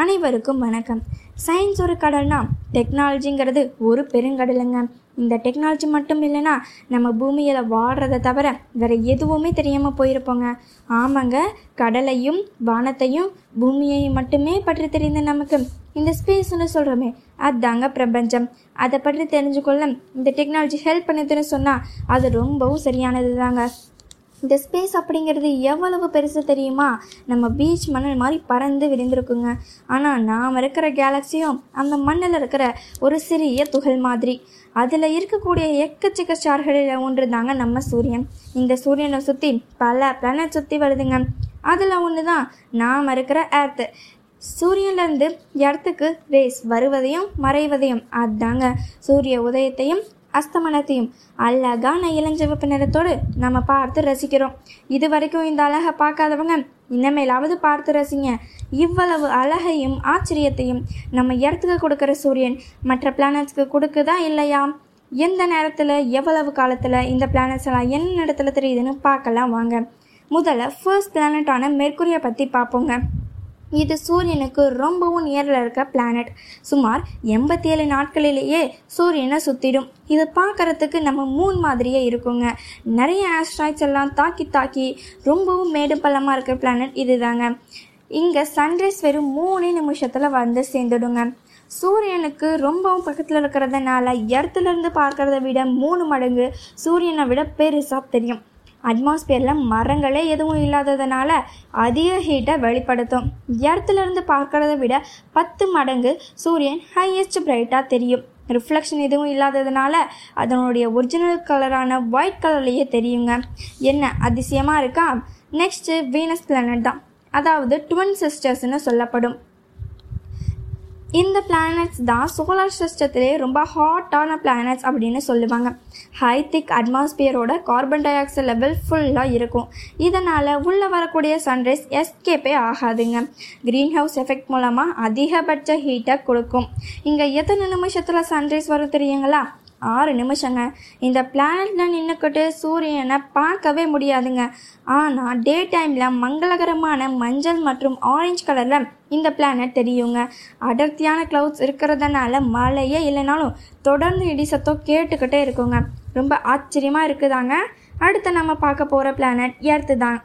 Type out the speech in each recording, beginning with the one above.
அனைவருக்கும் வணக்கம். சயின்ஸ் ஒரு கடல்னா டெக்னாலஜிங்கிறது ஒரு பெருங்கடலுங்க. இந்த டெக்னாலஜி மட்டும் இல்லைன்னா நம்ம பூமியில் வாழ்கிறத தவிர வேற எதுவுமே தெரியாமல் போயிருப்போங்க. ஆமாங்க கடலையும் வானத்தையும் பூமியையும் மட்டுமே பற்றி தெரிந்த நமக்கு இந்த ஸ்பேஸ்னு சொல்கிறோமே அதாங்க பிரபஞ்சம். அதை பற்றி தெரிஞ்சுக்கொள்ள இந்த டெக்னாலஜி ஹெல்ப் பண்ணுதுன்னு சொன்னால் அது ரொம்பவும் சரியானது தாங்க இந்த ஸ்பேஸ் அப்படிங்கிறது எவ்வளவு பெருசு தெரியுமா? நம்ம பீச் மணல் மாதிரி பறந்து விரிந்திருக்குங்க ஆனால் நாம் இருக்கிற கேலக்சியும் அந்த மண்ணில் இருக்கிற ஒரு சிறிய துகள் மாதிரி. அதில் இருக்கக்கூடிய எக்கச்சக்க ஸ்டார்களில் ஒன்று தாங்க நம்ம சூரியன். இந்த சூரியனை சுற்றி பல பிளானட் சுற்றி வருதுங்க. அதில் ஒன்று தான் நாம் இருக்கிற ஏர்த்து சூரியன்லேருந்து இடத்துக்கு ரேஸ் வருவதையும் மறைவதையும் அதாங்க. சூரிய உதயத்தையும் அஸ்தமனத்தையும் அழகான இளஞ்சிவப்பு நிறத்தோடு நம்ம பார்த்து ரசிக்கிறோம். இது வரைக்கும் இந்த அழகை பார்க்காதவங்க இனிமேலாவது பார்த்து ரசிங்க. இவ்வளவு அழகையும் ஆச்சரியத்தையும் நம்ம இடத்துக்கு கொடுக்குற சூரியன் மற்ற பிளானட்ஸ்க்கு கொடுக்குதா இல்லையா? எந்த நேரத்தில் எவ்வளவு காலத்தில் இந்த பிளானட்ஸ் எல்லாம் என்ன இடத்துல தெரியுதுன்னு பார்க்கலாம் வாங்க. முதல்ல ஃபர்ஸ்ட் பிளானட்டான மெர்க்குரியை பற்றி பார்ப்போங்க. இது சூரியனுக்கு ரொம்பவும் நேரில் இருக்க பிளானட் சுமார் எண்பத்தி ஏழு நாட்களிலேயே சூரியனை சுற்றிடும் இது பார்க்குறதுக்கு நம்ம மூன் மாதிரியே இருக்குங்க. நிறைய ஆஸ்ட்ராய்ட்ஸ் எல்லாம் தாக்கி தாக்கி ரொம்பவும் மேடு பள்ளமாக இருக்கிற பிளானட் இதுதாங்க. இங்கே சன்ரைஸ் வெறும் மூணு நிமிஷத்தில் வந்து சேர்ந்துடுங்க. சூரியனுக்கு ரொம்பவும் பக்கத்தில் இருக்கிறதுனால இடத்துலேருந்து பார்க்குறத விட மூணு மடங்கு சூரியனை விட பெருசாக தெரியும். அட்மாஸ்பியரில் மரங்களே எதுவும் இல்லாததுனால அதிக ஹீட்டை வெளிப்படுத்தும். எர்த்துலேருந்து பார்க்குறத விட பத்து மடங்கு சூரியன் ஹையஸ்ட் பிரைட்டாக தெரியும். ரிஃப்ளெக்ஷன் எதுவும் இல்லாததுனால அதனுடைய ஒரிஜினல் கலரான ஒயிட் கலர்லேயே தெரியுங்க. என்ன அதிசயமாக இருக்கா? நெக்ஸ்ட்டு வீனஸ் பிளானட் தான். அதாவது ட்வின் சிஸ்டர்ஸ்னு சொல்லப்படும். இந்த பிளானட்ஸ் தான் சோலார் சிஸ்டத்திலே ரொம்ப ஹாட்டான பிளானட்ஸ் அப்படின்னு சொல்லுவாங்க. ஹை திக் அட்மாஸ்பியரோட கார்பன் டை ஆக்சைடு லெவல் ஃபுல்லாக இருக்கும். இதனால் உள்ளே வரக்கூடிய சன்ரைஸ் எஸ்கேப்பே ஆகாதுங்க. க்ரீன் ஹவுஸ் எஃபெக்ட் மூலமாக அதிகபட்ச ஹீட்டை கொடுக்கும். இங்கே எத்தனை நிமிஷத்தில் சன்ரைஸ் வரும் தெரியுங்களா? ஆறு நிமிஷங்க. இந்த பிளானட்டில் நின்றுக்கிட்டு சூரியனை பார்க்கவே முடியாதுங்க. ஆனால் டே டைமில் மங்களகரமான மஞ்சள் மற்றும் ஆரஞ்சு கலரில் இந்த பிளானட் தெரியுங்க. அடர்த்தியான க்ளவுட்ஸ் இருக்கிறதுனால மழையே இல்லைனாலும் தொடர்ந்து இடி சத்தம் கேட்டுக்கிட்டே இருக்குங்க. ரொம்ப ஆச்சரியமாக இருக்குதாங்க. அடுத்து நம்ம பார்க்க போகிற பிளானட் எர்த்து தான்.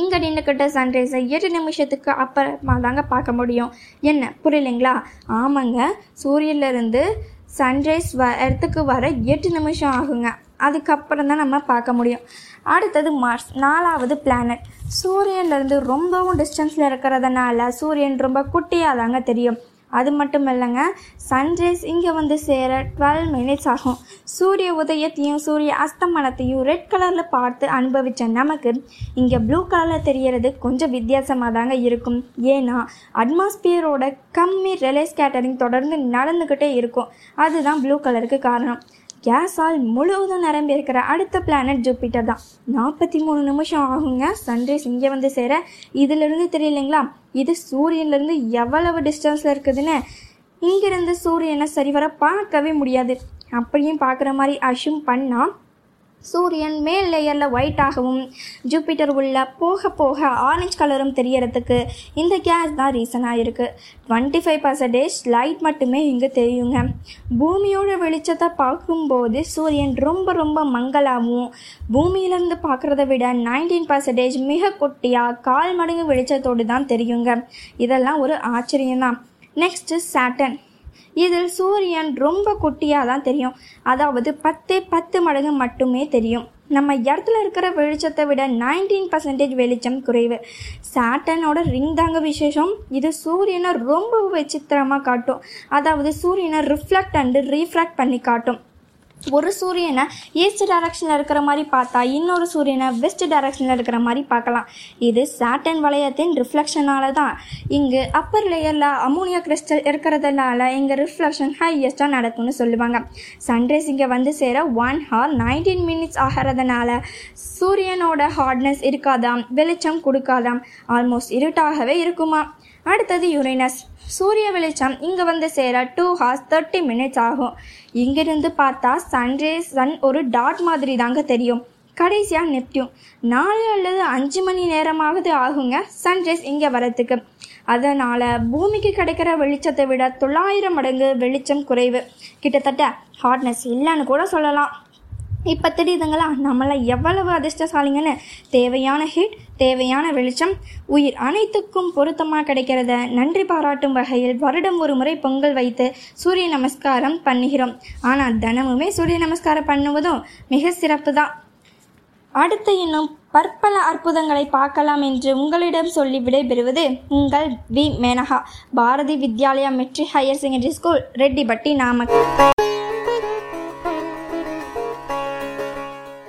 இங்கே நின்றுக்கிட்ட சன்ரைஸை எட்டு நிமிஷத்துக்கு அப்புறமா தாங்க பார்க்க முடியும். என்ன? புரியலைங்களா? ஆமாங்க. சூரியன்லேருந்து சன்ரைஸ் வ இடத்துக்கு வர எட்டு நிமிஷம் ஆகுங்க. அதுக்கப்புறம் தான் நம்ம பார்க்க முடியும். அடுத்தது மார்ஸ் நாலாவது பிளானட் சூரியன்லேருந்து ரொம்பவும் டிஸ்டன்ஸில் இருக்கிறதுனால சூரியன் ரொம்ப குட்டியாக தாங்க தெரியும். அது மட்டும் இல்லைங்க சன்ரைஸ் இங்கே வந்து சேர டுவெல் மினிட்ஸ் ஆகும். சூரிய உதயத்தையும் சூரிய அஸ்தமனத்தையும் ரெட் கலரில் பார்த்து அனுபவித்த நமக்கு இங்கே ப்ளூ கலரில் தெரியறது கொஞ்சம் வித்தியாசமாக தாங்க இருக்கும். ஏன்னா அட்மாஸ்பியரோட கம்மி ரிலே ஸ்கேட்டரிங் தொடர்ந்து நடந்துக்கிட்டே இருக்கும். அதுதான் ப்ளூ கலருக்கு காரணம். கேஸால் முழுவதும் நிரம்பி இருக்கிற அடுத்த பிளானட் ஜூப்பிட்டர் தான். நாற்பத்தி மூணு நிமிஷம் ஆகுங்க. சன்ரைஸ் இங்கே வந்து சேர இதிலிருந்து தெரியலைங்களா? இது சூரியன்லேருந்து எவ்வளவு டிஸ்டன்ஸில் இருக்குதுன்னு? இங்கிருந்து சூரியனை சரிவர பார்க்கவே முடியாது. அப்படியும் பார்க்குற மாதிரி அஷும் பண்ணால் சூரியன் மேல் லேயரில் ஒயிட்டாகவும் ஜூப்பிட்டர் உள்ள போக போக ஆரஞ்சு கலரும் தெரியறதுக்கு இந்த கேஸ் தான் ரீசனாக இருக்குது டுவெண்ட்டி ஃபைவ் பர்சன்டேஜ் லைட் மட்டுமே இங்கே தெரியுங்க. பூமியோட வெளிச்சத்தை பார்க்கும்போது சூரியன் ரொம்ப ரொம்ப மங்களாகவும் பூமியிலேருந்து பார்க்குறத விட நைன்டீன் பர்சன்டேஜ் மிக குட்டியாக கால் மடங்கு வெளிச்சத்தோடு தான் தெரியுங்க. இதெல்லாம் ஒரு ஆச்சரியம்தான். நெக்ஸ்ட்டு சாட்டன் இதில் சூரியன் ரொம்ப குட்டியாக தான் தெரியும். அதாவது பத்து பத்து மடங்கு மட்டுமே தெரியும். நம்ம இடத்துல இருக்கிற வெளிச்சத்தை விட நைன்டீன் பர்சன்டேஜ் வெளிச்சம் குறைவு. சாட்டனோட ரிங் தாங்க விசேஷம். இது சூரியனை ரொம்ப விசித்திரமாக காட்டும். அதாவது சூரியனை ரிஃப்ளெக்ட் அண்டு ரீஃப்ராக்ட் பண்ணி காட்டும். ஒரு சூரியனை ஈஸ்ட் டைரக்ஷனில் இருக்கிற மாதிரி பார்த்தா இன்னொரு சூரியனை வெஸ்ட் டைரக்ஷனில் இருக்கிற மாதிரி பார்க்கலாம். இது சாட்டன் வளையத்தின் ரிஃப்ளெக்ஷனால தான் இங்கு அப்பர் லேயரில் அமோனியா கிறிஸ்டல் இருக்கிறதுனால இங்கே ரிஃப்ளெக்ஷன் ஹையஸ்ட்டாக நடக்கும்னு சொல்லுவாங்க. சன்ரைஸ் இங்கே வந்து சேர ஒன் ஹார் நைன்டீன் மினிட்ஸ் ஆகிறதுனால சூரியனோட ஹார்ட்னஸ் இருக்காதாம் வெளிச்சம் கொடுக்காதாம் ஆல்மோஸ்ட் இருட்டாகவே இருக்குமா அடுத்தது யுரேனஸ். சூரிய வெளிச்சம் இங்கே வந்து சேர டூ ஹார்ஸ் தேர்ட்டி மினிட்ஸ் ஆகும். இங்கிருந்து பார்த்தா சன்ரேஸ் சன் ஒரு டாட் மாதிரி தாங்க தெரியும். கடைசியாக நெப்டியூன். நாலு அல்லது அஞ்சு மணி நேரமாவது ஆகுங்க சன்ரைஸ் இங்கே வரத்துக்கு. அதனால் பூமிக்கு கிடைக்கிற வெளிச்சத்தை விட தொள்ளாயிரம் மடங்கு வெளிச்சம் குறைவு. கிட்டத்தட்ட ஹார்ட்னஸ் இல்லைன்னு கூட சொல்லலாம். இப்போ தெரியுதுங்களா நம்மளை எவ்வளவு அதிர்ஷ்டசாலிங்கன்னு தேவையான ஹிட் தேவையான வெளிச்சம் உயிர் அனைத்துக்கும் பொருத்தமாக கிடைக்கிறத நன்றி பாராட்டும் வகையில் வருடம் ஒரு முறை பொங்கல் வைத்து சூரிய நமஸ்காரம் பண்ணுகிறோம். ஆனால் தினமுமே சூரிய நமஸ்காரம் பண்ணுவதும் மிக சிறப்பு தான் அடுத்து இன்னும் பற்பல அற்புதங்களை பார்க்கலாம் என்று உங்களிடம் சொல்லி விடைபெறுவது உங்கள் V. Menaka Bharathi Vidyalaya matric higher secondary school Reddipatti Namakkal.